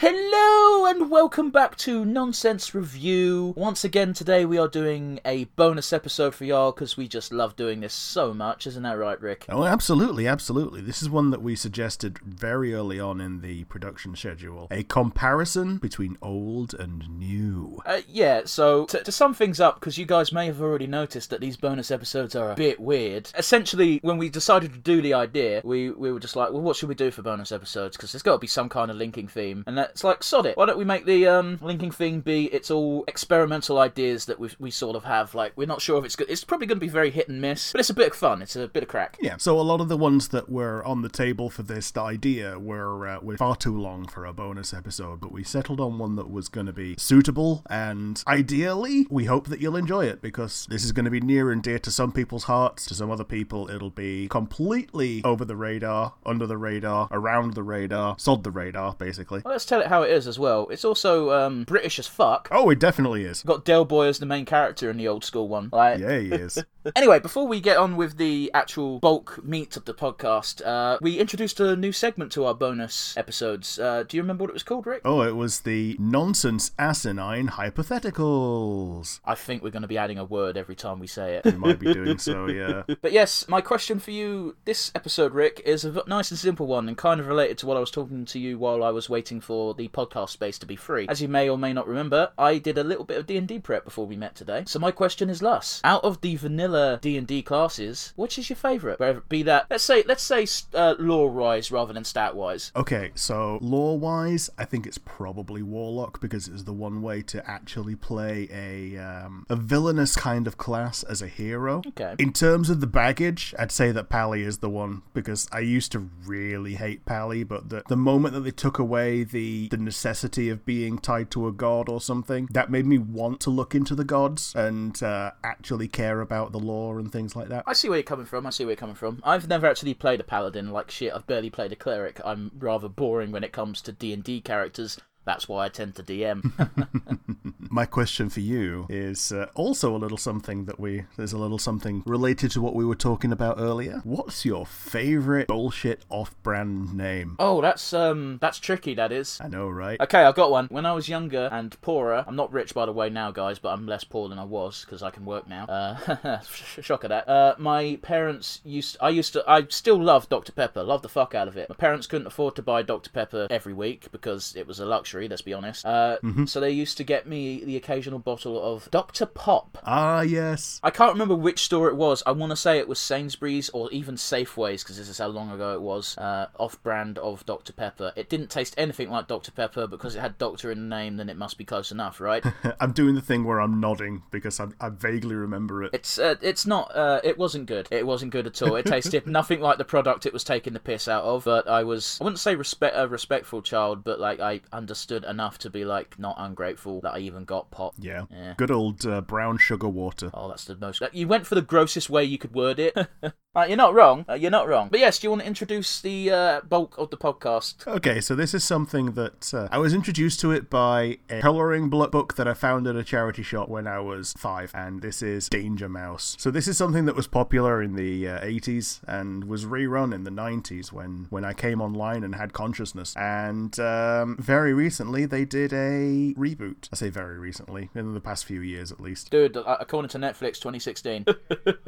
Hello and welcome back to Nonsense Review. Once again, today we are doing a bonus episode for y'all because we just love doing this so much, isn't that right, Rick? Oh, absolutely, absolutely. This is one that we suggested very early on in the production schedule. A comparison between old and new. Uh, yeah, so to, to sum things up, because you guys may have already noticed that these bonus episodes are a bit weird. Essentially, when we decided to do the idea, we, we were just like, well, what should we do for bonus episodes? Because there's got to be some kind of linking theme. And it's like, sod it. Why don't we make the um, linking thing be it's all experimental ideas that we we sort of have? Like, we're not sure if it's good. It's probably going to be very hit and miss, but it's a bit of fun. It's a bit of crack. Yeah, so a lot of the ones that were on the table for this idea were, uh, were far too long for a bonus episode, but we settled on one that was going to be suitable, and ideally, we hope that you'll enjoy it because this is going to be near and dear to some people's hearts. To some other people, it'll be completely over the radar, under the radar, around the radar, sod the radar, basically. Well, let's tell it how it is as well. It's also um, British as fuck. Oh, it definitely is. Got Del Boy as the main character in the old school one. Like, Yeah, he is. Anyway, before we get on with the actual bulk meat of the podcast, uh, we introduced a new segment to our bonus episodes. Uh, do you remember what it was called, Rick? Oh, it was the nonsense asinine hypotheticals. I think we're going to be adding a word every time we say it. We might be doing so, yeah. But yes, my question for you this episode, Rick, is a nice and simple one and kind of related to what I was talking to you while I was waiting for the podcast space to be free. As you may or may not remember, I did a little bit of D&D prep before we met today. So my question is thus: Out of the vanilla D&D classes, which is your favorite? Whether be that, let's say let's say uh, lore-wise rather than stat-wise. Okay, so lore wise, I think it's probably Warlock because it's the one way to actually play a um, a villainous kind of class as a hero. Okay. In terms of the baggage, I'd say that Pally is the one because I used to really hate Pally, but the, the moment that they took away the, the necessity of being tied to a god or something, that made me want to look into the gods and uh, actually care about the lore and things like that. I see where you're coming from. I see where you're coming from. I've never actually played a paladin like shit. I've barely played a cleric. I'm rather boring when it comes to D and D characters. That's why I tend to DM. My question for you is uh, also a little something that we there's a little something related to what we were talking about earlier. What's your favorite bullshit off-brand name? oh, that's um, that's tricky. That is. I know, right? Okay, I've got one. When I was younger and poorer, I'm not rich by the way now, guys, but I'm less poor than I was because I can work now. Uh, shock at that. Uh, my parents used, I used to, I still love Dr Pepper, love the fuck out of it. My parents couldn't afford to buy Dr Pepper every week because it was a luxury. Let's be honest. Uh, so they used to get me the occasional bottle of Dr Pop. Ah, yes. I can't remember which store it was. I want to say it was Sainsbury's or even Safeways because this is how long ago it was. Uh, off-brand of Dr Pepper. It didn't taste anything like Dr Pepper because it had Doctor in the name. Then it must be close enough, right? I'm doing the thing where I'm nodding because I, I vaguely remember it. It's uh, it's not. Uh, it wasn't good. It wasn't good at all. It tasted nothing like the product it was taking the piss out of. But I was. I wouldn't say respect a respectful child, but like I understood enough to be like not ungrateful that I even got pop. Yeah. Yeah. Good old uh, brown sugar water. Oh, that's the most. You went for the grossest way you could word it. Uh, you're not wrong. Uh, you're not wrong. But yes, do you want to introduce the uh, bulk of the podcast? Okay, so this is something that uh, I was introduced to it by a coloring book that I found at a charity shop when I was five, and this is Danger Mouse. So this is something that was popular in the uh, 80s and was rerun in the 90s when when I came online and had consciousness. And um, very recently they did a reboot. I say very recently, in the past few years at least. Dude, uh, according to Netflix 2016.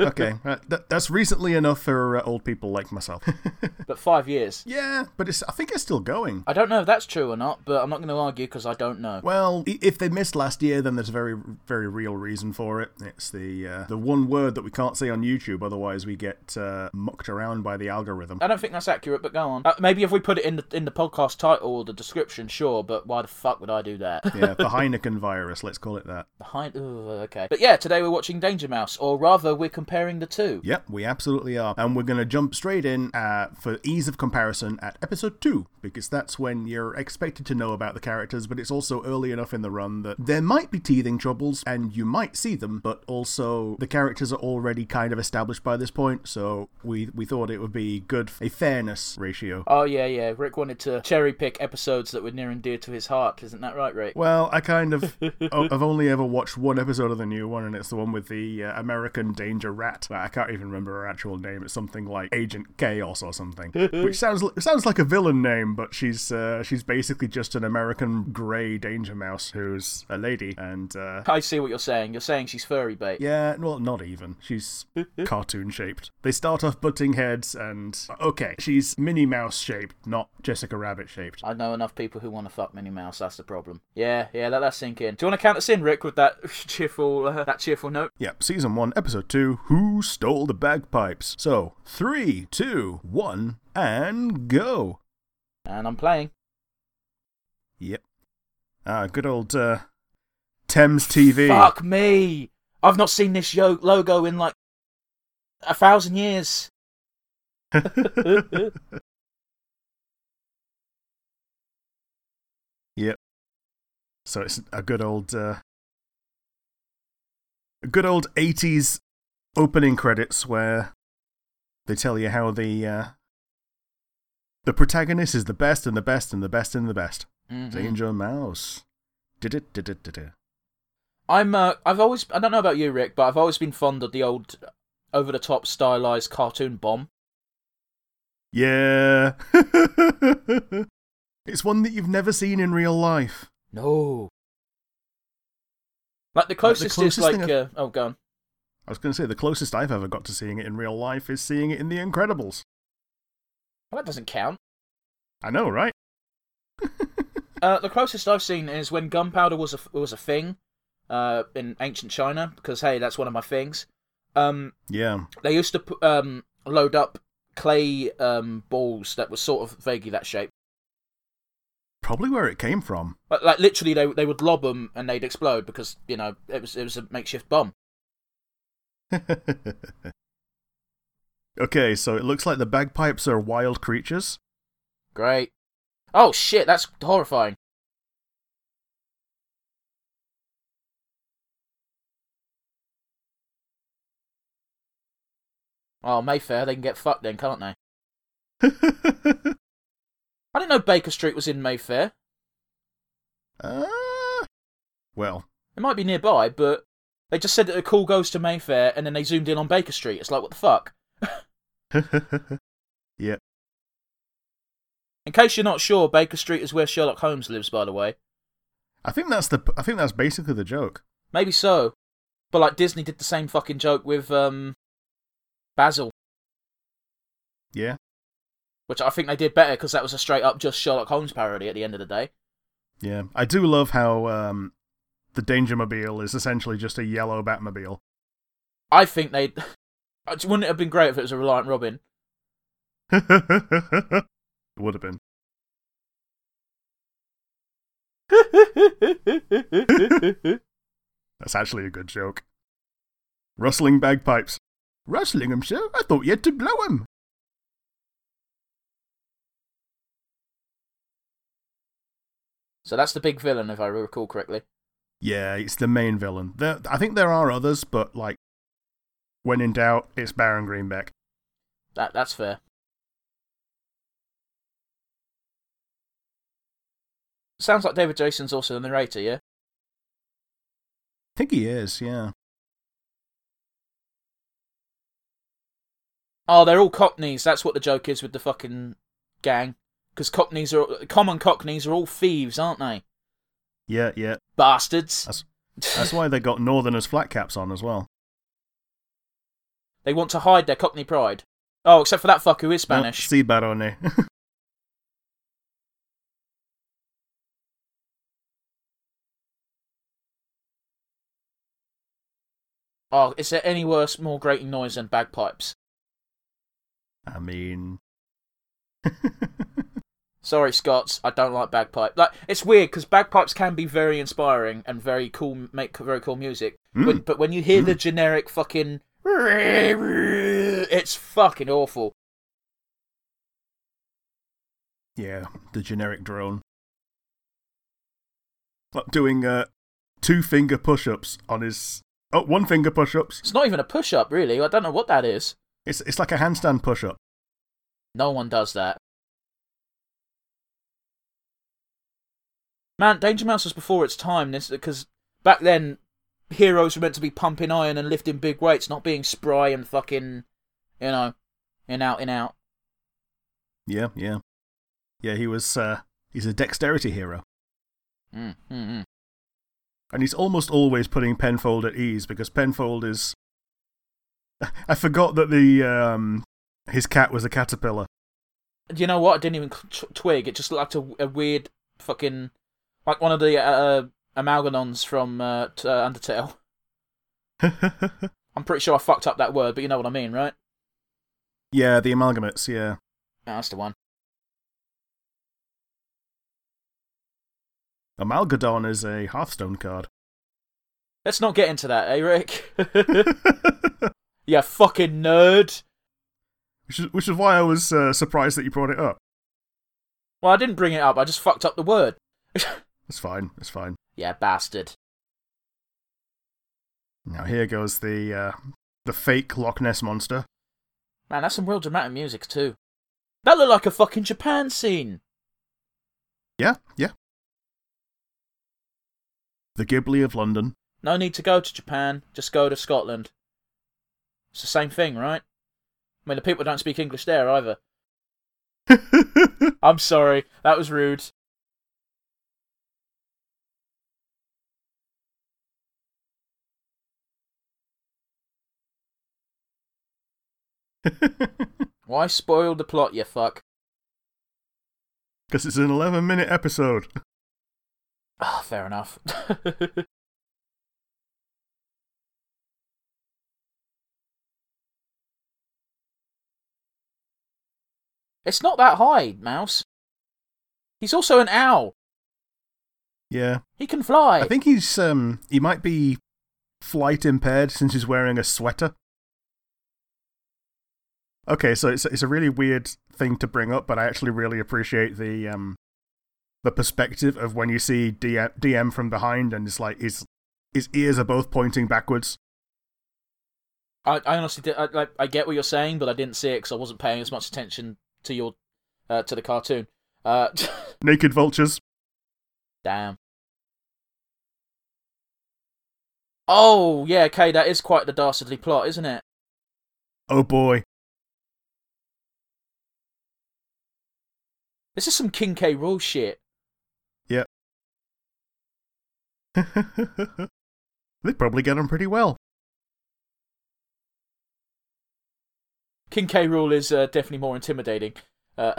Okay, uh, th- that's recently enough for uh, old people like myself. but five years. yeah, but it's I think it's still going. I don't know if that's true or not, but I'm not going to argue because I don't know. Well, i- if they missed last year, then there's a very, very real reason for it. It's the uh, the one word that we can't say on YouTube, otherwise we get uh, mucked around by the algorithm. I don't think that's accurate, but go on. Uh, maybe if we put it in the in the podcast title or the description, sure. But why the fuck would I do that? yeah, the Heineken virus, let's call it that. Behind, ooh, okay. But yeah, today we're watching Danger Mouse, or rather, we're comparing the two. Yep, we absolutely are. And we're going to jump straight in uh, for ease of comparison at episode 2, because that's when you're expected to know about the characters, but it's also early enough in the run that there might be teething troubles, and you might see them, but also the characters are already kind of established by this point, so we, we thought it would be good, a fairness ratio. Oh yeah, yeah. Rick wanted to cherry pick episodes that were near and dear to his heart. Isn't that right, Rick? Well, I kind of. oh, I've only ever watched one episode of the new one, and it's the one with the uh, American Danger Rat. I can't even remember her actual name. It's something like Agent Chaos or something, which sounds sounds like a villain name, but she's uh, she's basically just an American grey danger mouse who's a lady, and uh, I see what you're saying. You're saying she's furry bait. yeah, well, not even. She's cartoon shaped. They start off butting heads, and okay, she's Minnie Mouse shaped, not Jessica Rabbit shaped. I know enough people who want to fuck Minnie Mouse. That's the problem. Yeah, yeah, let that sink in. Do you want to count us in, Rick, with that cheerful, uh, that cheerful note? Yep, season one, episode two. Who stole the So three, two, one, and go. And I'm playing. Yep. Ah, good old uh, Thames TV. Fuck me! I've not seen this yo- logo in like a thousand years. Yep. So it's a good old, uh, a good old '80s opening credits where they tell you how the uh, the protagonist is the best and the best and the best and the best. Mhm. Danger Mouse. I'm. Uh, I've always. I don't know about you, Rick, but I've always been fond of the old, over-the-top stylized cartoon bomb. Yeah. it's one that you've never seen in real life. No. Like the closest, closest is like. Uh, oh, go on. I was going to say the closest I've ever got to seeing it in real life is seeing it in The Incredibles. Well, that doesn't count. I know, right? Uh, the closest I've seen is when gunpowder was a was a thing, uh, in ancient China. Because hey, that's one of my things. Um, Yeah. they used to um load up clay um balls that were sort of vaguely that shape. Probably where it came from. Like, like literally, they they would lob them and they'd explode because you know it was it was a makeshift bomb. okay, so it looks like the bagpipes are wild creatures. Great. Oh shit, that's horrifying. Oh, Mayfair, they can get fucked then, can't they? I didn't know Baker Street was in Mayfair. uh, well, It might be nearby, but they just said that a call goes to Mayfair and then they zoomed in on Baker Street. It's like, what the fuck? yeah. In case you're not sure, Baker Street is where Sherlock Holmes lives, by the way. I think that's the. I think that's basically the joke. Maybe so. But like Disney did the same fucking joke with um Basil, Yeah. which I think they did better because that was a straight up just Sherlock Holmes parody at the end of the day. Yeah. I do love how um, the Dangermobile is essentially just a yellow Batmobile. I think they wouldn't it have been great if it was a Reliant Robin. it would have been. That's actually a good joke. Rustling bagpipes. Rustling 'em, sir? I thought you had to blow 'em. so that's the big villain, if I recall correctly. Yeah, it's the main villain. There, I think there are others, but like, when in doubt, it's Baron Greenback. That that's fair. Sounds like David Jason's also the narrator, yeah. I think he is, yeah. Oh, they're all Cockneys. That's what the joke is with the fucking gang. Because Cockneys are common Cockneys are all thieves, aren't they? Yeah, yeah. Bastards. That's- That's why they got Northerners flat caps on as well. They want to hide their Cockney pride. Oh, except for that fuck who is Spanish. Sí, barone. Oh, is there any worse, more grating noise than bagpipes? I mean, Sorry, Scots, I don't like bagpipe. Like it's weird because bagpipes can be very inspiring and very cool, make very cool music. Mm. But, but when you hear the generic fucking, it's fucking awful. yeah, the generic drone. Like doing uh, two finger push ups on his. Oh, one finger push ups. It's not even a push up, really. I don't know what that is. It's, it's like a handstand push up. No one does that. Man, Danger Mouse was before its time. This because back then heroes were meant to be pumping iron and lifting big weights, not being spry and fucking, you know, in out in out. Yeah, yeah. Yeah, he was, uh, he's a dexterity hero. Mm, mm, mm. And he's almost always putting Penfold at ease because Penfold is. I forgot that the um, his cat was a caterpillar. You know what? I didn't even twig. It just looked like a, a weird fucking like one of the uh, amalgamons from uh, t- uh, Undertale. I'm pretty sure I fucked up that word, but you know what I mean, right? yeah, the amalgamates. Yeah. Yeah, that's the one. Amalgadon is a Hearthstone card. Let's not get into that, eh, Rick? yeah, fucking nerd. which is which is why I was uh, surprised that you brought it up. Well, I didn't bring it up. I just fucked up the word. It's fine. It's fine. yeah, bastard. Now here goes the uh, the fake Loch Ness monster. Man, that's some real dramatic music too. That looked like a fucking Japan scene. Yeah, yeah. The Ghibli of London. No need to go to Japan. Just go to Scotland. It's the same thing, right? I mean, the people don't speak English there either. I'm sorry, that was rude. Why spoil the plot, you fuck? Because it's an 11 minute episode. Ah, fair enough. it's not that high, Mouse. He's also an owl. Yeah. He can fly. I think he's um he might be flight impaired since he's wearing a sweater. Okay, so it's it's a really weird thing to bring up, but I actually really appreciate the um the perspective of when you see DM, DM from behind and it's like his his ears are both pointing backwards. I, I honestly did. I, like, I get what you're saying, but I didn't see it because I wasn't paying as much attention to your uh, to the cartoon. Uh, Naked vultures. damn. Oh yeah, okay, that is quite the dastardly plot, isn't it? Oh boy. This is some King K. Rool shit. Yep. they probably get on pretty well. King K. Rool is uh, definitely more intimidating. Uh,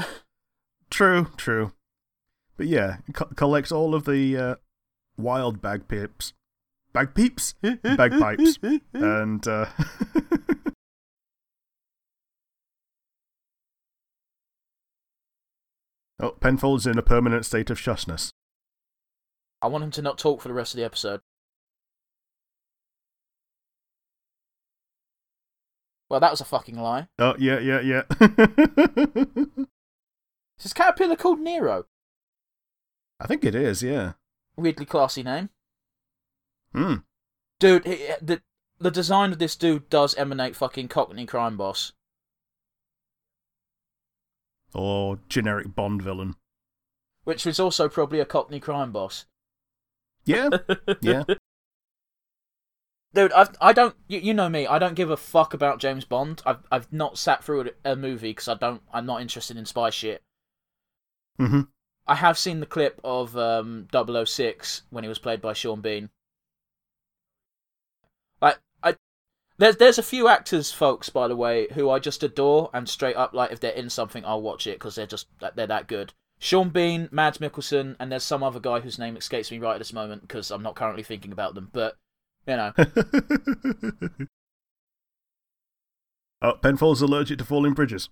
True, true. But yeah, co- collects all of the uh, wild bagpipes. Bagpipes? Bagpipes. and oh, Penfold's in a permanent state of shushness. I want him to not talk for the rest of the episode. Well, that was a fucking lie. Oh yeah, yeah, yeah. Is this caterpillar called Nero? I think it is. Yeah. Weirdly classy name. Hmm. Dude, he- the the design of this dude does emanate fucking Cockney crime boss. Or generic Bond villain. Which is also probably a Cockney crime boss. Yeah. Yeah. Dude, I've, I don't. You, you know me. I don't give a fuck about James Bond. I've I've not sat through a, a movie because I don't. I'm not interested in spy shit. Mm-hmm. I have seen the clip of um 006 when he was played by Sean Bean. Like I, there's there's a few actors, folks, by the way, who I just adore and straight up like if they're in something, I'll watch it because they're just they're that good. Sean Bean, Mads Mikkelsen, and there's some other guy whose name escapes me right at this moment because I'm not currently thinking about them. But you know, oh, Penfold's allergic to falling bridges.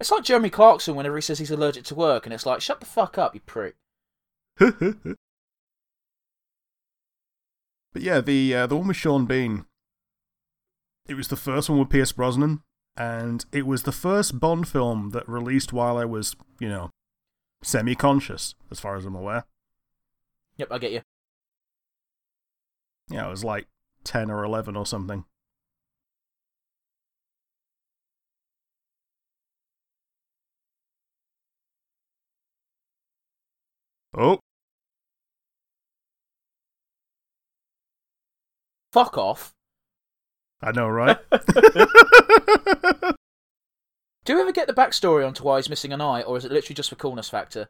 it's like Jeremy Clarkson whenever he says he's allergic to work, and it's like, shut the fuck up, you prick. but yeah, the uh, the one with Sean Bean. It was the first one with Pierce Brosnan, and it was the first Bond film that released while I was, you know, semi conscious, as far as I'm aware. Yep, I get you. Yeah, I was like 10 or 11 or something. Oh. Fuck off. I know, right? Do you ever get the backstory onto why he's missing an eye, or is it literally just for coolness factor?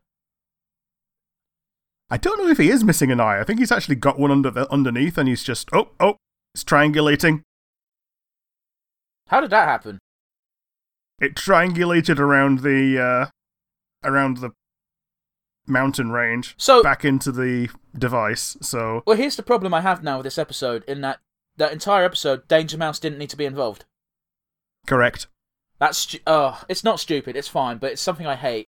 I don't know if he is missing an eye. I think he's actually got one under the, underneath, and he's just oh oh, it's triangulating. How did that happen? It triangulated around the uh, around the mountain range, So- back into the device. So Well, here's the problem I have now with this episode. In that that entire episode, Danger Mouse didn't need to be involved. correct, That's stu- oh, it's not stupid. It's fine, but it's something I hate.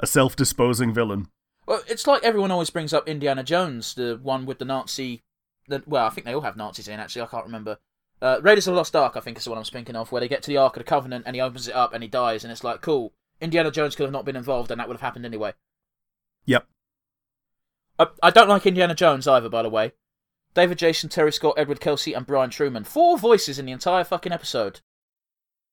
a self-disposing villain. Well, it's like everyone always brings up Indiana Jones, the one with the Nazi. The, well, I think they all have Nazis in. Actually, I can't remember. Uh, Raiders of the Lost Ark, I think, is the one I'm thinking of, where they get to the Ark of the Covenant and he opens it up and he dies, and it's like, cool. Indiana Jones could have not been involved, and that would have happened anyway. Yep. I, I don't like Indiana Jones either, by the way. David Jason, Terry Scott, Edward Kelsey, and Brian Trueman. Four voices in the entire fucking episode.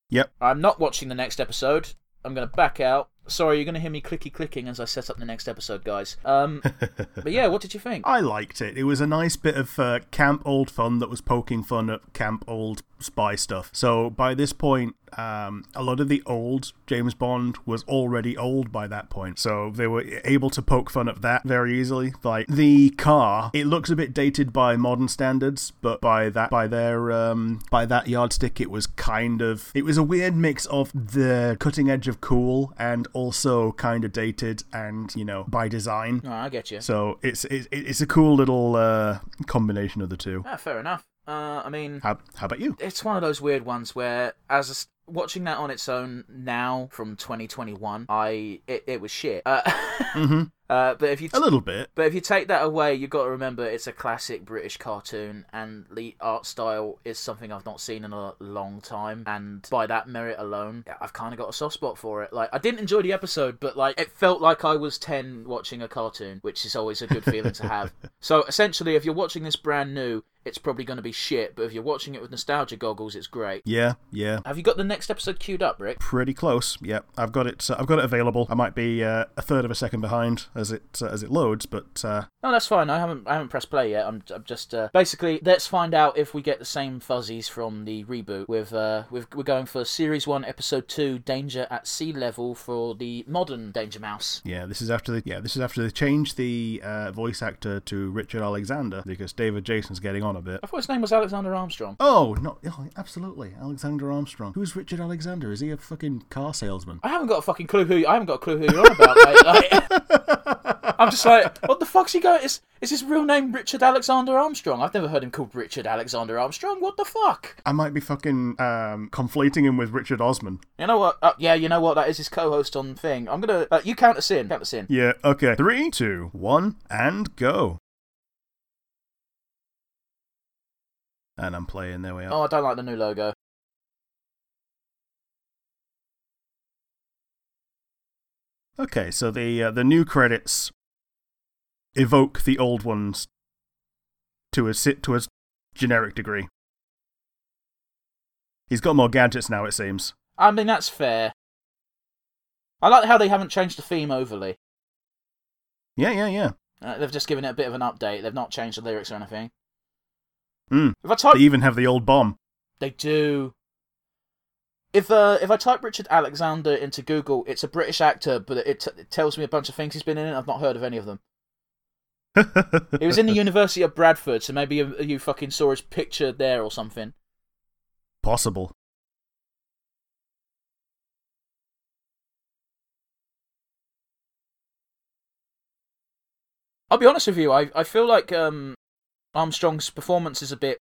Yep. I'm not watching the next episode. I'm going to back out. Sorry, you're going to hear me clicky clicking as I set up the next episode, guys. Um, but yeah, what did you think? I liked it. It was a nice bit of uh, camp old fun that was poking fun at camp old spy stuff. So by this point, um, a lot of the old James Bond was already old by that point. So they were able to poke fun at that very easily. Like the car, it looks a bit dated by modern standards, but by that by their um, by that yardstick, it was kind of it was a weird mix of the cutting edge of cool and also kind of dated and you know by design. Oh, I get you. So it's it's it's a cool little uh, combination of the two. Ah, fair enough. Uh, I mean, How how about you? it's one of those weird ones where, as a watching that on its own now from 2021, I it, it was shit. Uh, hmm uh, but if you A little bit. But if you take that away, you've got to remember it's a classic British cartoon, and the art style is something I've not seen in a long time. And by that merit alone, I've kind of got a soft spot for it. Like, I didn't enjoy the episode, but like, it felt like I was 10 watching a cartoon, which is always a good feeling to have. So essentially, if you're watching this brand new, it's probably going to be shit, but if you're watching it with nostalgia goggles, it's great. Yeah, yeah. Have you got the next episode queued up, Rick? Pretty close. Yeah, I've got it. Uh, I've got it available. I might be uh, a third of a second behind as it uh, as it loads, but uh, No, that's fine. I haven't I haven't pressed play yet. I'm, I'm just uh, basically let's find out if we get the same fuzzies from the reboot. With uh, with we're going for series one, episode two, Danger at Sea Level for the modern Danger Mouse. yeah, this is after the yeah this is after they changed the uh, voice actor to Richard Alexander because David Jason's getting on a bit. I thought his name was Alexander Armstrong. Oh no, oh, absolutely, Alexander Armstrong. Who's Richard Alexander? Is he a fucking car salesman? I haven't got a fucking clue who I haven't got a clue who you're on about. mate. Like, I'm just like, what the fuck's he going? Is is his real name Richard Alexander Armstrong? I've never heard him called Richard Alexander Armstrong. What the fuck? I might be fucking um, conflating him with Richard Osman. You know what? Uh, yeah, you know what? That is his co-host on thing. I'm gonna. Uh, you count us in. Count us in. Yeah, okay. Three, two, one, and go. And I'm playing, there we are. Oh, I don't like the new logo. Okay, so the uh, the new credits evoke the old ones to a to a generic degree. He's got more gadgets now, it seems. I mean, that's fair. I like how they haven't changed the theme overly. Yeah, yeah, yeah. Uh, they've just given it a bit of an update. They've not changed the lyrics or anything. Mm. If I type, They even have the old bomb. they do. If uh, if I type Richard Alexander into Google, it's a British actor, but it, t- it tells me a bunch of things he's been in. And I've not heard of any of them. He was in the University of Bradford, so maybe you, you fucking saw his picture there or something. Possible. I'll be honest with you. I I feel like um, Armstrong's performance is a bit.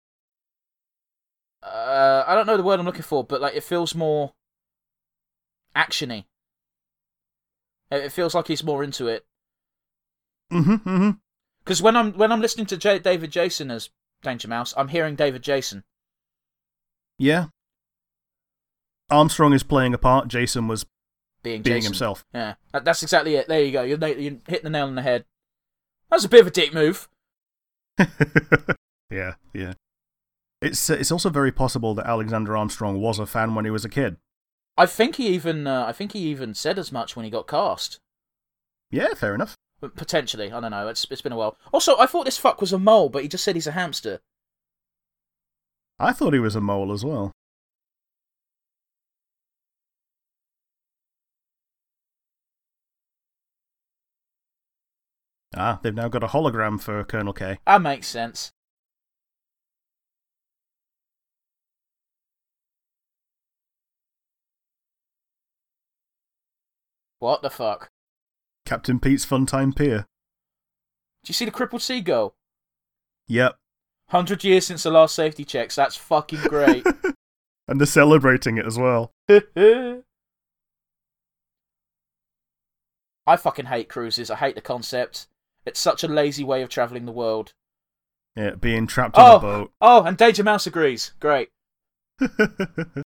Uh, I don't know the word I'm looking for, but like it feels more actiony. It feels like he's more into it. hmm hmm Because when I'm when I'm listening to J- David Jason as Danger Mouse, I'm hearing David Jason. Yeah. Armstrong is playing a part. Jason was Being, being Jason. himself. Yeah, that- that's exactly it. There you go. You're, you're hitting the nail on the head. That's a bit of a dick move. yeah, yeah. It's uh, it's also very possible that Alexander Armstrong was a fan when he was a kid. I think he even uh, I think he even said as much when he got cast. Yeah, fair enough. But Potentially, I don't know. It's it's been a while. Also, I thought this fuck was a mole, but he just said he's a hamster. I thought he was a mole as well. Ah, they've now got a hologram for Colonel K. That makes sense. What the fuck? Captain Pete's Funtime Pier. Do you see the crippled seagull? Yep. Hundred years since the last safety checks. That's fucking great. and they're celebrating it as well. I fucking hate cruises. I hate the concept. It's such a lazy way of travelling the world. Yeah, being trapped on Oh, a boat. oh, and Danger Mouse agrees. Great.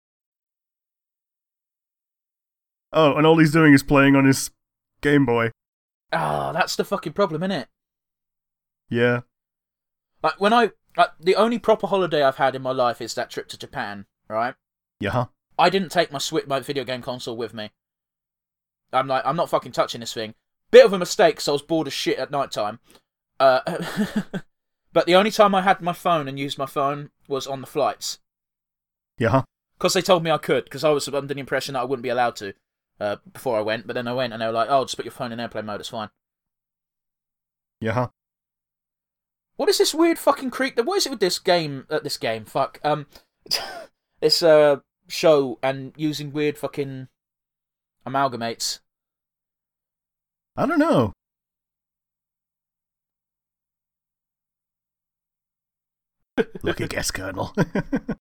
oh, and all he's doing is playing on his Game Boy. Ah, that's the fucking problem, innit? Yeah. Like when I, like, the only proper holiday I've had in my life is that trip to Japan. Right? Yeah. I didn't take my Switch, my video game console with me. I'm like, I'm not fucking touching this thing. Bit of a mistake, because I was bored as shit at night time. Uh, but the only time I had my phone and used my phone was on the flights. Yeah. Because they told me I could, because I was under the impression that I wouldn't be allowed to uh, before I went. But then I went and they were like, oh, just put your phone in airplane mode, it's fine. Yeah. What is this weird fucking creep? What is it with this game? Uh, this game, fuck. Um, this uh show and using weird fucking amalgamates. I don't know. Lucky guess, Colonel.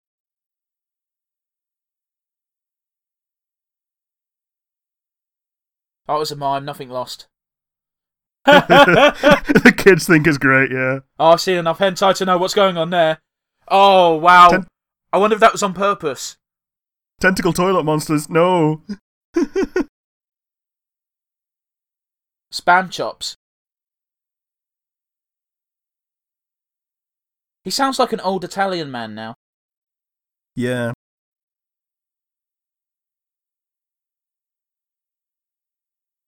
Oh, it was a mime. Nothing lost. the kids think it's great, yeah. Oh, I've seen enough hentai to know what's going on there. Oh wow! Ten- I wonder if that was on purpose. Tentacle toilet monsters, no. Spam chops. He sounds like an old Italian man now. Yeah.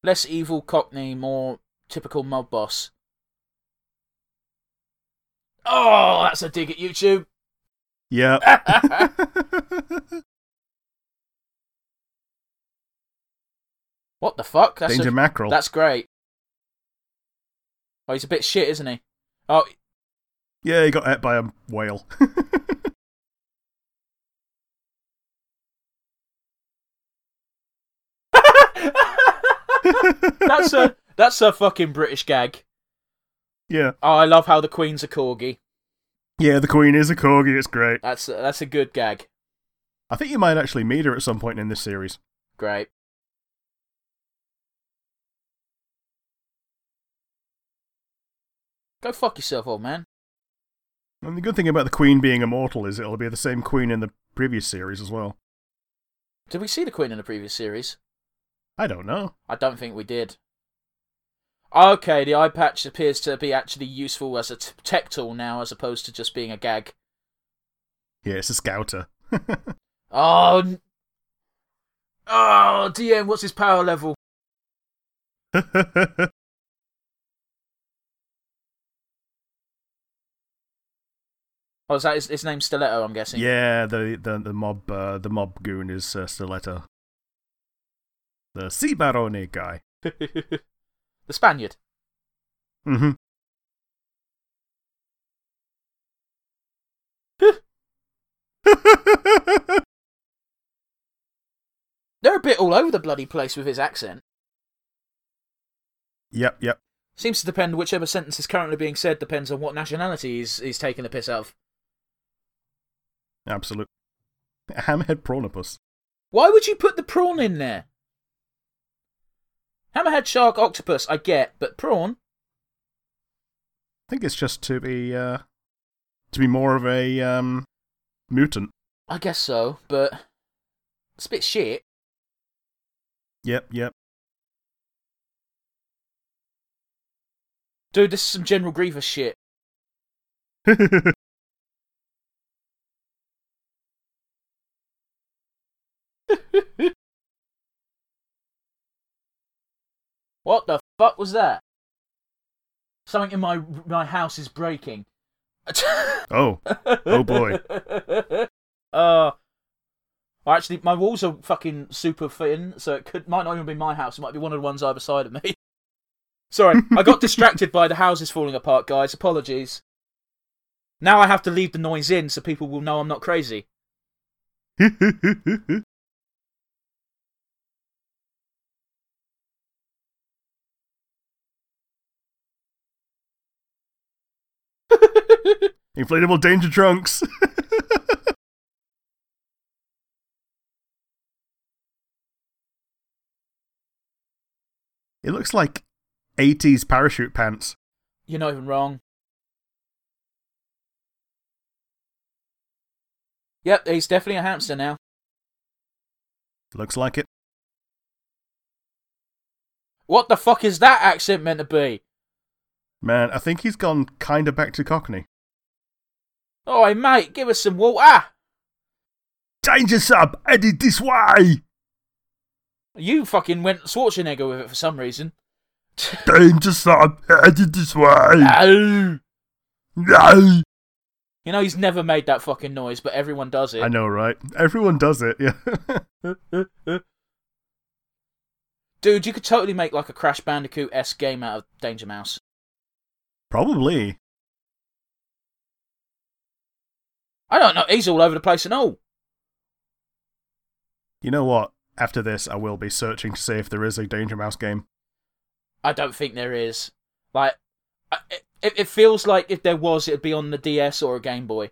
Less evil Cockney, more typical mob boss. Oh, that's a dig at YouTube. Yeah. What the fuck? That's Danger a, mackerel. That's great. Oh, he's a bit shit, isn't he? Oh, Yeah, he got ate by a whale. that's a that's a fucking British gag. yeah. Oh, I love how the Queen's a corgi. Yeah, the queen is a corgi, it's great. That's a, that's a good gag. I think you might actually meet her at some point in this series. Great. Go fuck yourself, old man. And the good thing about the queen being immortal is it'll be the same queen in the previous series as well. Did we see the Queen in the previous series? I don't know. I don't think we did. Okay, the eye patch appears to be actually useful as a t- tech tool now, as opposed to just being a gag. Yeah, it's a scouter. Oh, n- oh, DM, what's his power level? Oh, is that his, his name's Stiletto? I'm guessing. yeah, the the the mob uh, the mob goon is uh, Stiletto. The Sea Barone guy. the Spaniard. Mm hmm. They're a bit all over the bloody place with his accent. yep, yep. Seems to depend whichever sentence is currently being said depends on what nationality he's, he's taking the piss out of. Absolute. Hamhead Prawnopus. Why would you put the prawn in there? Hammerhead shark octopus, I get, but prawn? I think it's just to be uh to be more of a um mutant. I guess so, but it's a bit shit. Yep, yep. Dude, this is some General Grievous shit. What the fuck was that? Something in my my house is breaking. Oh, oh boy. Uh, actually, my walls are fucking super thin, so it could might not even be my house. It might be one of the ones either side of me. Sorry, I got distracted by the houses falling apart, guys. Apologies. Now I have to leave the noise in so people will know I'm not crazy. Inflatable danger trunks. it looks like 80s parachute pants. You're not even wrong. Yep, he's definitely a hamster now. Looks like it. What the fuck is that accent meant to be? Man, I think he's gone kinda back to Cockney. Oi, mate, give us some water. Danger sub, headed this way! You fucking went Schwarzenegger with it for some reason. Danger sub, headed this way! Ow. No! You know, he's never made that fucking noise, but everyone does it. I know, right? Everyone does it, yeah. Dude, you could totally make like a Crash Bandicoot S game out of Danger Mouse. Probably. I don't know, he's all over the place and all. You know what? After this, I will be searching to see if there is a Danger Mouse game. I don't think there is. Like, I- it, it feels like if there was, it'd be on the DS or a Game Boy.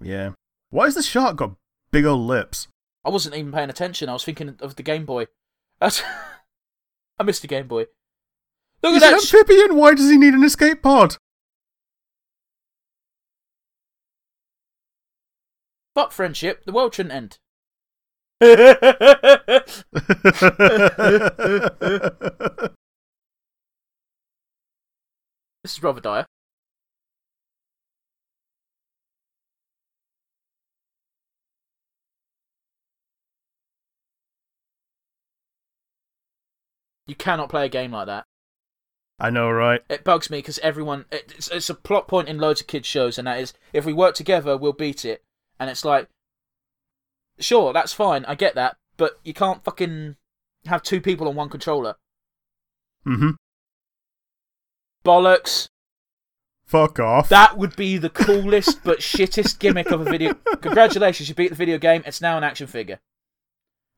Yeah. Why has the shark got big old lips? I wasn't even paying attention. I was thinking of the Game Boy. I missed the Game Boy. Look at that! sh- amphibian. Why does he need an escape pod? Fuck friendship. The world shouldn't end. This is rather dire. You cannot play a game like that. I know, right? It bugs me because everyone. It's, it's, a plot point in loads of kids' shows, and that is if we work together, we'll beat it. And it's like, sure, that's fine, I get that, but you can't fucking have two people on one controller. Mm-hmm. Bollocks. Fuck off. That would be the coolest but shittest gimmick of a video. Congratulations, you beat the video game. It's now an action figure.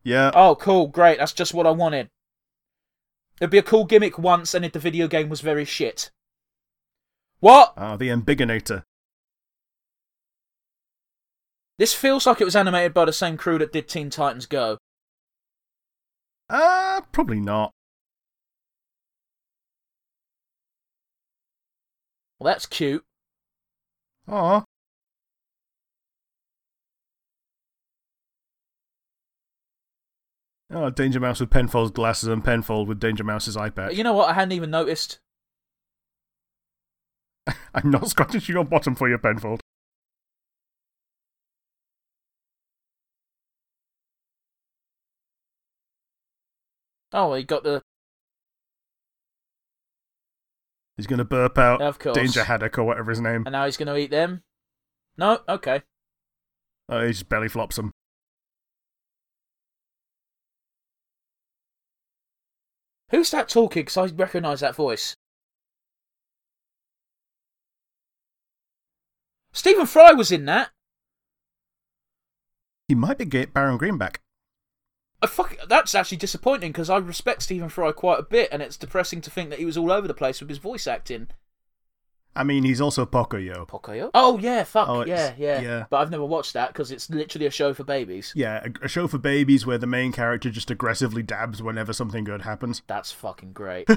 yeah. Oh, cool, great. That's just what I wanted. It'd be a cool gimmick once, and if the video game was very shit. What? Ah, the Ambiginator. This feels like it was animated by the same crew that did Teen Titans Go. Uh, probably not. Well, that's cute. Aw. Oh, Danger Mouse with Penfold's glasses and Penfold with Danger Mouse's iPad. You know what? I hadn't even noticed. I'm not scratching your bottom for you, Penfold. Oh, he got the. He's gonna burp out Of course. Danger Haddock or whatever his name. And now he's going to eat them? No? Okay. Oh, he just belly flops him. Who's that talking? Because I recognise that voice. Stephen Fry was in that. He might be get Baron Greenback. I fuck, that's actually disappointing because I respect Stephen Fry quite a bit, and it's depressing to think that he was all over the place with his voice acting. I mean, he's also Pocoyo. Pocoyo? Oh yeah, fuck Oh, it's- yeah, yeah, yeah. But I've never watched that because it's literally a show for babies. Yeah, a, a show for babies where the main character just aggressively dabs whenever something good happens. That's fucking great.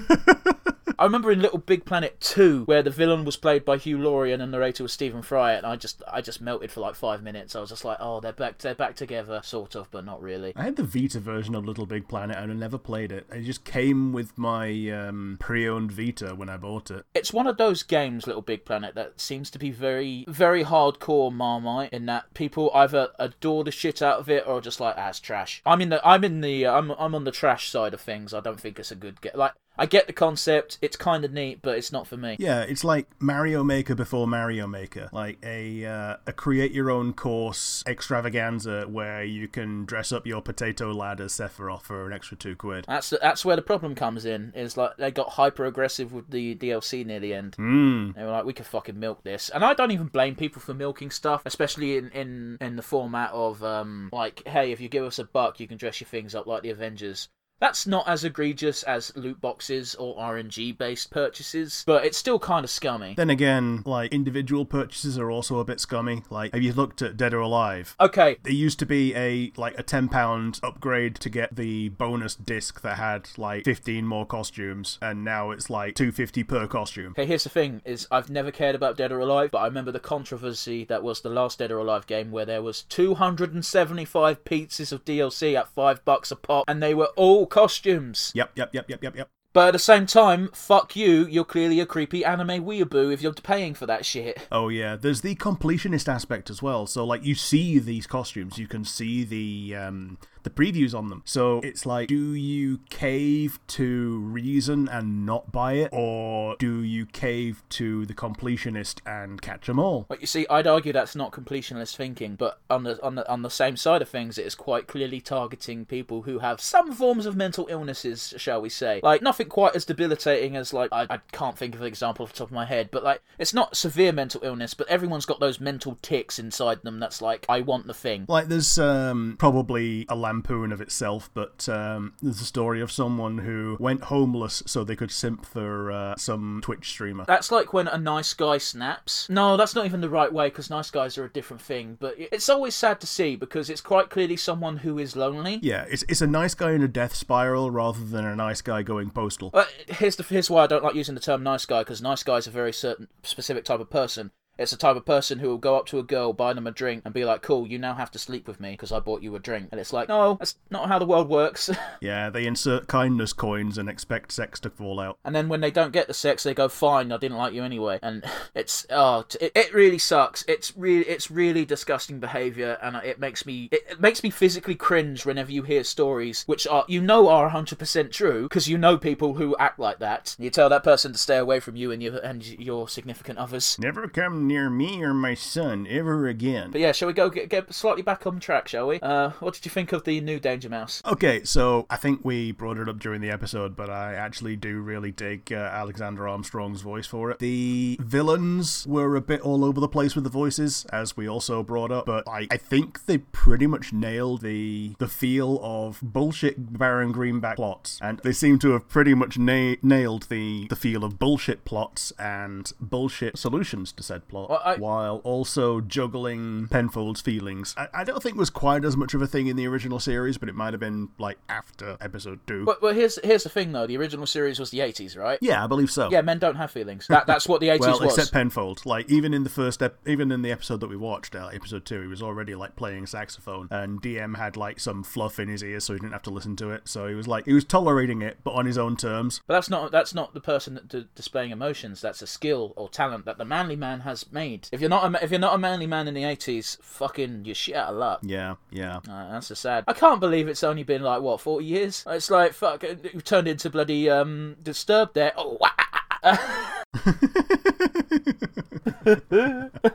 I remember in Little Big Planet 2 where the villain was played by Hugh Laurie and the narrator was Stephen Fry and I just I just melted for like 5 minutes. I was just like, "Oh, they're back they're back together sort of, but not really." I had the Vita version of Little Big Planet and I never played it. It just came with my um, pre-owned Vita when I bought it. It's one of those games, Little Big Planet, that seems to be very, very hardcore Marmite. In that people either adore the shit out of it or are just like, ah, it's trash. I'm in the, I'm in the, uh, I'm, I'm on the trash side of things. I don't think it's a good game. Like, I get the concept. It's kind of neat, but it's not for me. Yeah, it's like Mario Maker before Mario Maker, like a uh, a create your own course extravaganza where you can dress up your potato lad as Sephiroth for an extra two quid. That's that's where the problem comes in. Is like they got hyper aggressive with the DLC near the end. Mm. They were like, we could fucking milk this, and I don't even blame people for milking stuff, especially in in in the format of um like, hey, if you give us a buck, you can dress your things up like the Avengers. That's not as egregious as loot boxes or RNG based purchases, but it's still kind of scummy. Then again, like individual purchases are also a bit scummy. Like, have you looked at Dead or Alive? Okay, There used to be a like a ten pound upgrade to get the bonus disc that had like fifteen more costumes, and now it's like two fifty per costume. Okay, here's the thing: is I've never cared about Dead or Alive, but I remember the controversy that was the last Dead or Alive game, where there was 275 pieces of DLC at five bucks a pop, and they were all costumes. Yep, yep, yep, yep, yep, yep. But at the same time, fuck you, you're clearly a creepy anime weeaboo if you're paying for that shit. Oh yeah, there's the completionist aspect as well. So like you see these costumes, you can see the um the previews on them. So it's like do you cave to reason and not buy it or do you cave to the completionist and catch them all? But you see, I'd argue that's not completionist thinking, but on the on the on the same side of things, it is quite clearly targeting people who have some forms of mental illnesses, shall we say? Like nothing quite as debilitating as like I, I can't think of an example off the top of my head, but like it's not severe mental illness, but everyone's got those mental ticks inside them. That's like I want the thing. Like there's um, probably a lampoon of itself, but um, there's a story of someone who went homeless so they could simp for uh, some Twitch streamer. That's like when a nice guy snaps. No, that's not even the right way because nice guys are a different thing. But it's always sad to see because it's quite clearly someone who is lonely. Yeah, it's it's a nice guy in a death spiral rather than a nice guy going postal. But here's the here's why I don't like using the term nice guy because nice guy is a very certain specific type of person. It's the type of person who will go up to a girl, buy them a drink, and be like, "Cool, you now have to sleep with me because I bought you a drink." And it's like, no, that's not how the world works. Yeah, they insert kindness coins and expect sex to fall out. and then when they don't get the sex, they go, "Fine, I didn't like you anyway." And it's oh, t- it, it really sucks. It's really it's really disgusting behavior, and it makes me it, it makes me physically cringe whenever you hear stories which are you know are hundred percent true because you know people who act like that. You tell that person to stay away from you and your and your significant others. Never come near me or my son ever again. But yeah, shall we go get, get slightly back on track, shall we? Uh, what did you think of the new Danger Mouse? Okay, so I think we brought it up during the episode, but I actually do really dig uh, Alexander Armstrong's voice for it. The villains were a bit all over the place with the voices, as we also brought up, but I, I think they pretty much nailed the the feel of bullshit Baron Greenback plots, and they seem to have pretty much na- nailed the the feel of bullshit plots and bullshit solutions to said plot, Well, I- while also juggling Penfold's feelings. I, I don't think it was quite as much of a thing in the original series, but it might have been like after episode two. But, here's here's the thing though. The original series was the 80s, right? yeah, I believe so. Yeah, men don't have feelings. That that's what the 80s Well, was. except Penfold. Like even in the first, ep- even in the episode that we watched, uh, episode two, he was already like playing saxophone, and DM had like some fluff in his ears, so he didn't have to listen to it. So he was like, he was tolerating it, but on his own terms. But that's not that's not the person that d- displaying emotions. That's a skill or talent that the manly man has made. If you're not a, ma- if you're not a manly man in the 80s, fucking you're shit out of luck. Yeah, yeah. Uh, that's so sad. I can't believe it's only been like what 40 years. It's like fuck. It turned into bloody um disturbed there. Oh. wah-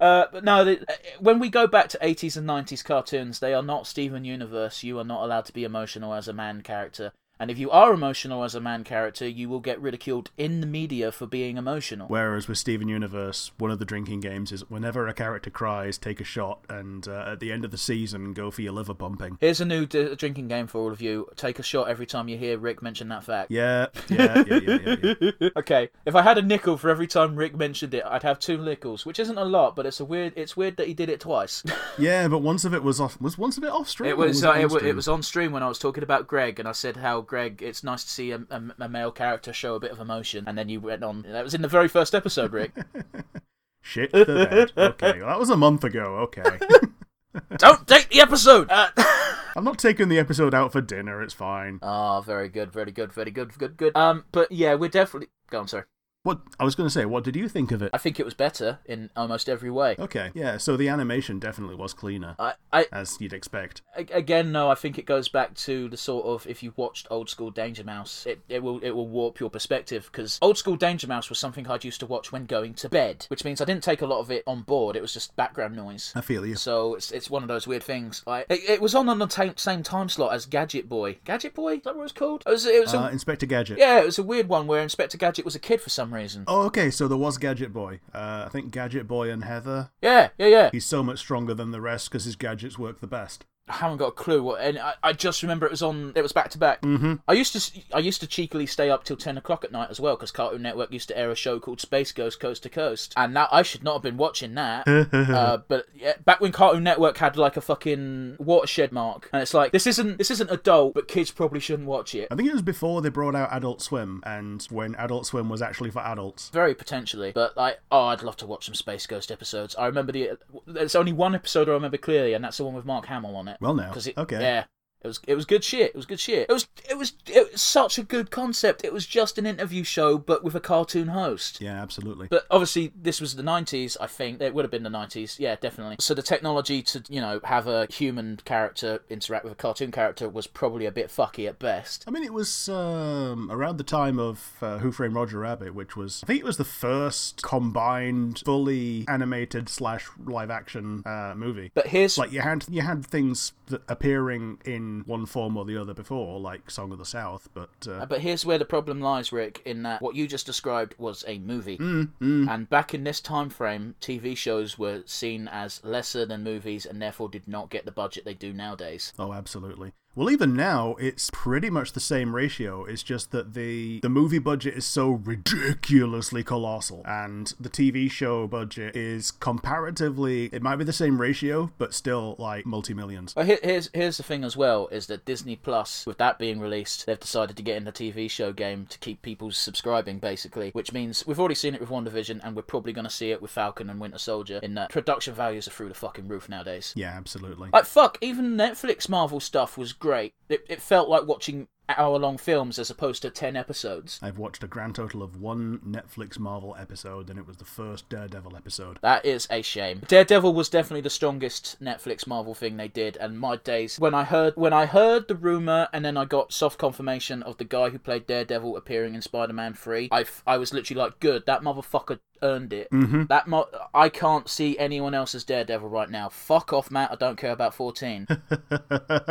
Uh, but no, the, uh, when we go back to 80s and 90s cartoons, they are not Steven Universe. You are not allowed to be emotional as a man character. And if you are emotional as a man character, you will get ridiculed in the media for being emotional. Whereas with Steven Universe, one of the drinking games is whenever a character cries, take a shot, and uh, at the end of the season, go for your liver pumping. Here's a new d- drinking game for all of you. Take a shot every time you hear Rick mention that fact. Yeah, yeah, yeah, yeah, yeah. yeah. Okay, if I had a nickel for every time Rick mentioned it, I'd have two nickels, which isn't a lot, but it's a weird. It's weird that he did it twice. Yeah, but once of it was off. Was once of it off stream? It or was uh, it, it was on stream when I was talking about Greg, and I said how Greg, it's nice to see a, a, a male character show a bit of emotion, and then you went on. That was in the very first episode, Rick. Shit the bed. Okay, well, that was a month ago. Okay. Don't take the episode. Uh, I'm not taking the episode out for dinner. It's fine. Ah, very good, very good, very good, good, good. Um, but yeah, we're definitely. Go on, sorry. What I was going to say, what did you think of it? I think it was better in almost every way. Okay, yeah. So the animation definitely was cleaner, I, I as you'd expect. a- again, no, I think it goes back to the sort of if you watched old school Danger Mouse, it, it will it will warp your perspective because old school Danger Mouse was something I'd used to watch when going to bed, which means I didn't take a lot of it on board. It was just background noise. I feel you. So it's it's one of those weird things. Like it, it was on on the ta- same time slot as Gadget Boy. Gadget Boy, is that what it was called? It was it was a, Uh, Inspector Gadget. yeah, it was a weird one where Inspector Gadget was a kid for some reason. Oh, okay. So there was Gadget Boy. Uh, I think Gadget Boy and Heather. Yeah, yeah, yeah. He's so much stronger than the rest because his gadgets work the best. I haven't got a clue what, and I, I just remember it was on. It was back to back. Mm-hmm. I used to, I used to cheekily stay up till ten o'clock at night as well because Cartoon Network used to air a show called Space Ghost Coast to Coast, and that I should not have been watching that. uh, but yeah, back when Cartoon Network had like a fucking watershed mark, and it's like this isn't, this isn't adult, but kids probably shouldn't watch it. I think it was before they brought out Adult Swim, and when Adult Swim was actually for adults. Very potentially, but like, oh, I'd love to watch some Space Ghost episodes. I remember the. There's only one episode I remember clearly, and that's the one with Mark Hamill on it. Well, now, it, okay. yeah, it was it was good shit. It was good shit. It was it was it was such a good concept. It was just an interview show, but with a cartoon host. Yeah, absolutely. But obviously, this was the '90s. I think it would have been the '90s. Yeah, definitely. So the technology to you know have a human character interact with a cartoon character was probably a bit fucky at best. I mean, it was um, around the time of uh, Who Framed Roger Rabbit, which was I think it was the first combined, fully animated slash live action uh, movie. But here's Like you had you had things that appearing in one form or the other before, like Song of the South, but uh, But here's where the problem lies, Rick, in that what you just described was a movie. mm, mm, And back in this time frame, TV shows were seen as lesser than movies and therefore did not get the budget they do nowadays. oh, absolutely. Well, even now, it's pretty much the same ratio. It's just that the the movie budget is so ridiculously colossal, and the TV show budget is comparatively. It might be the same ratio, but still like multi millions. But here, here's here's the thing as well is that Disney Plus, with that being released, they've decided to get in the TV show game to keep people subscribing, basically. Which means we've already seen it with WandaVision, and we're probably going to see it with Falcon and Winter Soldier. In that production values are through the fucking roof nowadays. Yeah, absolutely. Like fuck, even Netflix Marvel stuff was great. It it felt like watching hour long films as opposed to ten episodes. I've watched a grand total of one Netflix Marvel episode, and it was the first Daredevil episode. That is a shame. Daredevil was definitely the strongest Netflix Marvel thing they did, and my days when I heard when I heard the rumor and then I got soft confirmation of the guy who played Daredevil appearing in Spider-Man 3, I, f- I was literally like, good, that motherfucker earned it. Mm-hmm. That mo- I can't see anyone else as Daredevil right now. Fuck off, Matt. I don't care about 14.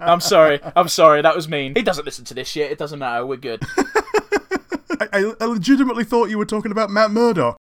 I'm sorry. I'm sorry. That was mean. He doesn't listen to this shit. It doesn't matter. We're good. I, I, I legitimately thought you were talking about Matt Murdock.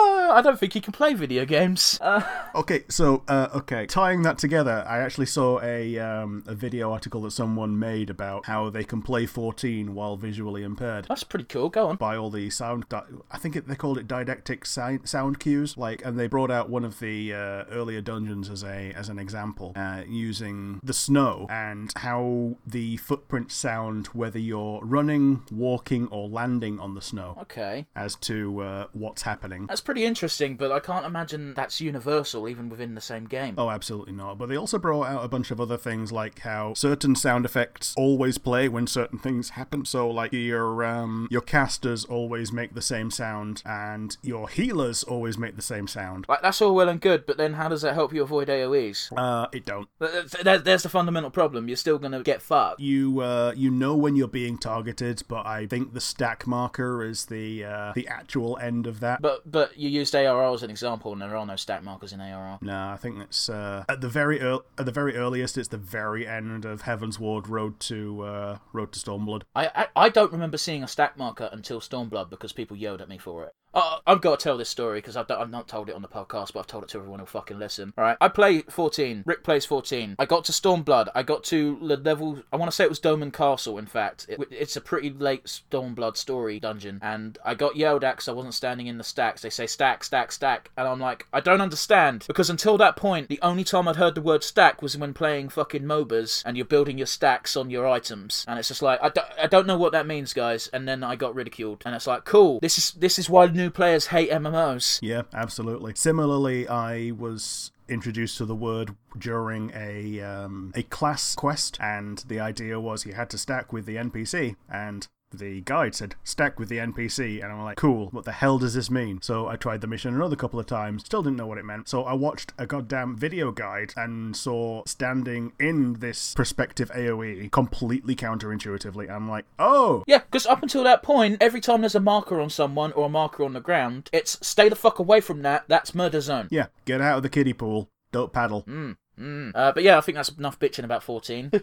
Uh, I don't think he can play video games. Uh, Okay, so uh, okay, tying that together, I actually saw a um, a video article that someone made about how they can play 14 while visually impaired that's pretty cool. Go on. by all the sound. Di- I think it, they called it didactic sound, sound cues. Like, and they brought out one of the uh, earlier dungeons as a as an example, uh, using the snow and how the footprints sound whether you're running, walking, or landing on the snow Okay. as to uh, what's happening. That's pretty interesting, but I can't imagine that's universal even within the same game. Oh, absolutely not. But they also brought out a bunch of other things like how certain sound effects always play when certain things happen. So, like your um, your casters always make the same sound, and your healers always make the same sound. Like that's all well and good, but then how does that help you avoid AOE's? Uh, it don't. There- There's the fundamental problem. You're still gonna get fucked. You uh, you know when you're being targeted, but I think the stack marker is the uh, the actual end of that. But but you used ARR as an example, and there are no stack markers in ARR. No, I think it's uh, at the very ear at the very earliest. It's the very end of Heavensward Road to uh, Road to Stormblood. I, I I don't remember seeing a stack marker until Stormblood because people yelled at me for it. Uh, I've got to tell this story because I've, I've not told it on the podcast, but I've told it to everyone who'll fucking listen. All right, I play 14. Rick plays 14. I got to Stormblood. I got to the level. I want to say it was Doman Castle. In fact, it, it's a pretty late Stormblood story dungeon, and I got yelled at because I wasn't standing in the stacks. They say stack, stack, stack, and I'm like, I don't understand because until that point, the only time I'd heard the word stack was when playing fucking MOBAs and you're building your stacks on your items, and it's just like I don't, I don't know what that means, guys. And then I got ridiculed, and it's like, cool. This is this is why new players hate MMOs. Yeah, absolutely. Similarly, I was introduced to the word during a um, a class quest, and the idea was you had to stack with the NPC, and the guide said stack with the NPC, and I'm like, cool, what the hell does this mean? So I tried the mission another couple of times, still didn't know what it meant. So I watched a goddamn video guide and saw standing in this perspective AoE completely counterintuitively. I'm like, oh, Yeah, because up until that point, every time there's a marker on someone or a marker on the ground, it's stay the fuck away from that. That's murder zone. yeah, get out of the kiddie pool, don't paddle. Mm. Uh, but yeah, I think that's enough bitching about 14.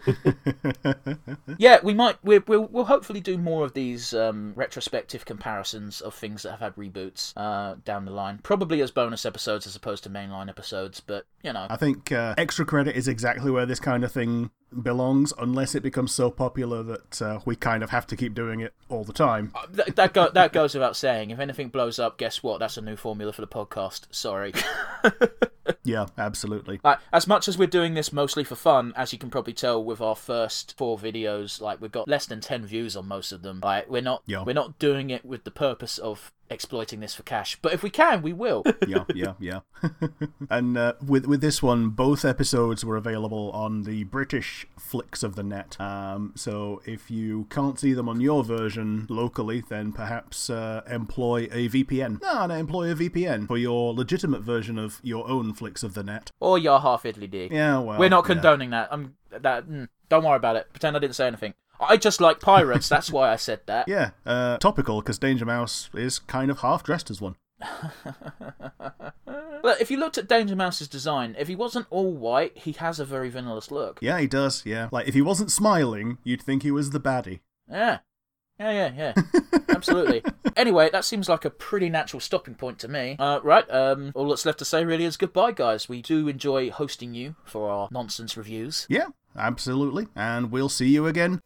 yeah, we might. We're, we'll, we'll hopefully do more of these um, retrospective comparisons of things that have had reboots uh, down the line. Probably as bonus episodes as opposed to mainline episodes, but you know. I think uh, extra credit is exactly where this kind of thing belongs, unless it becomes so popular that uh, we kind of have to keep doing it all the time. Th- that go- that goes without saying. If anything blows up, guess what? That's a new formula for the podcast. Sorry. Yeah, absolutely. Like, as much as we're doing this mostly for fun, as you can probably tell with our first four videos, like we've got less than ten views on most of them. Like we're not Yeah. we're not doing it with the purpose of exploiting this for cash. But if we can, we will. yeah, yeah, yeah. and uh, with with this one, both episodes were available on the British flicks of the net. Um, so if you can't see them on your version locally, then perhaps uh, employ a VPN. No, no, employ a VPN for your legitimate version of your own flicks of the net. or you're half idly dig. Yeah, well, We're not yeah. condoning that. I'm that. Mm, don't worry about it. Pretend I didn't say anything. I just like pirates. that's why I said that. Yeah, uh, topical because Danger Mouse is kind of half dressed as one. But if you looked at Danger Mouse's design, if he wasn't all white, he has a very villainous look. Yeah, he does. Yeah, like if he wasn't smiling, you'd think he was the baddie. Yeah. Yeah, yeah, yeah. Absolutely. Anyway, that seems like a pretty natural stopping point to me. Uh, right, um, all that's left to say really is goodbye, guys. We do enjoy hosting you for our nonsense reviews. Yeah, absolutely. And we'll see you again